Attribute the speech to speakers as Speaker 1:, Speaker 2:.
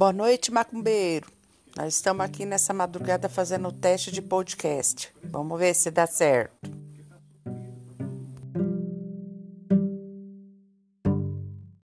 Speaker 1: Boa noite, macumbeiro. Nós estamos aqui nessa madrugada fazendo o teste de podcast. Vamos ver se dá certo.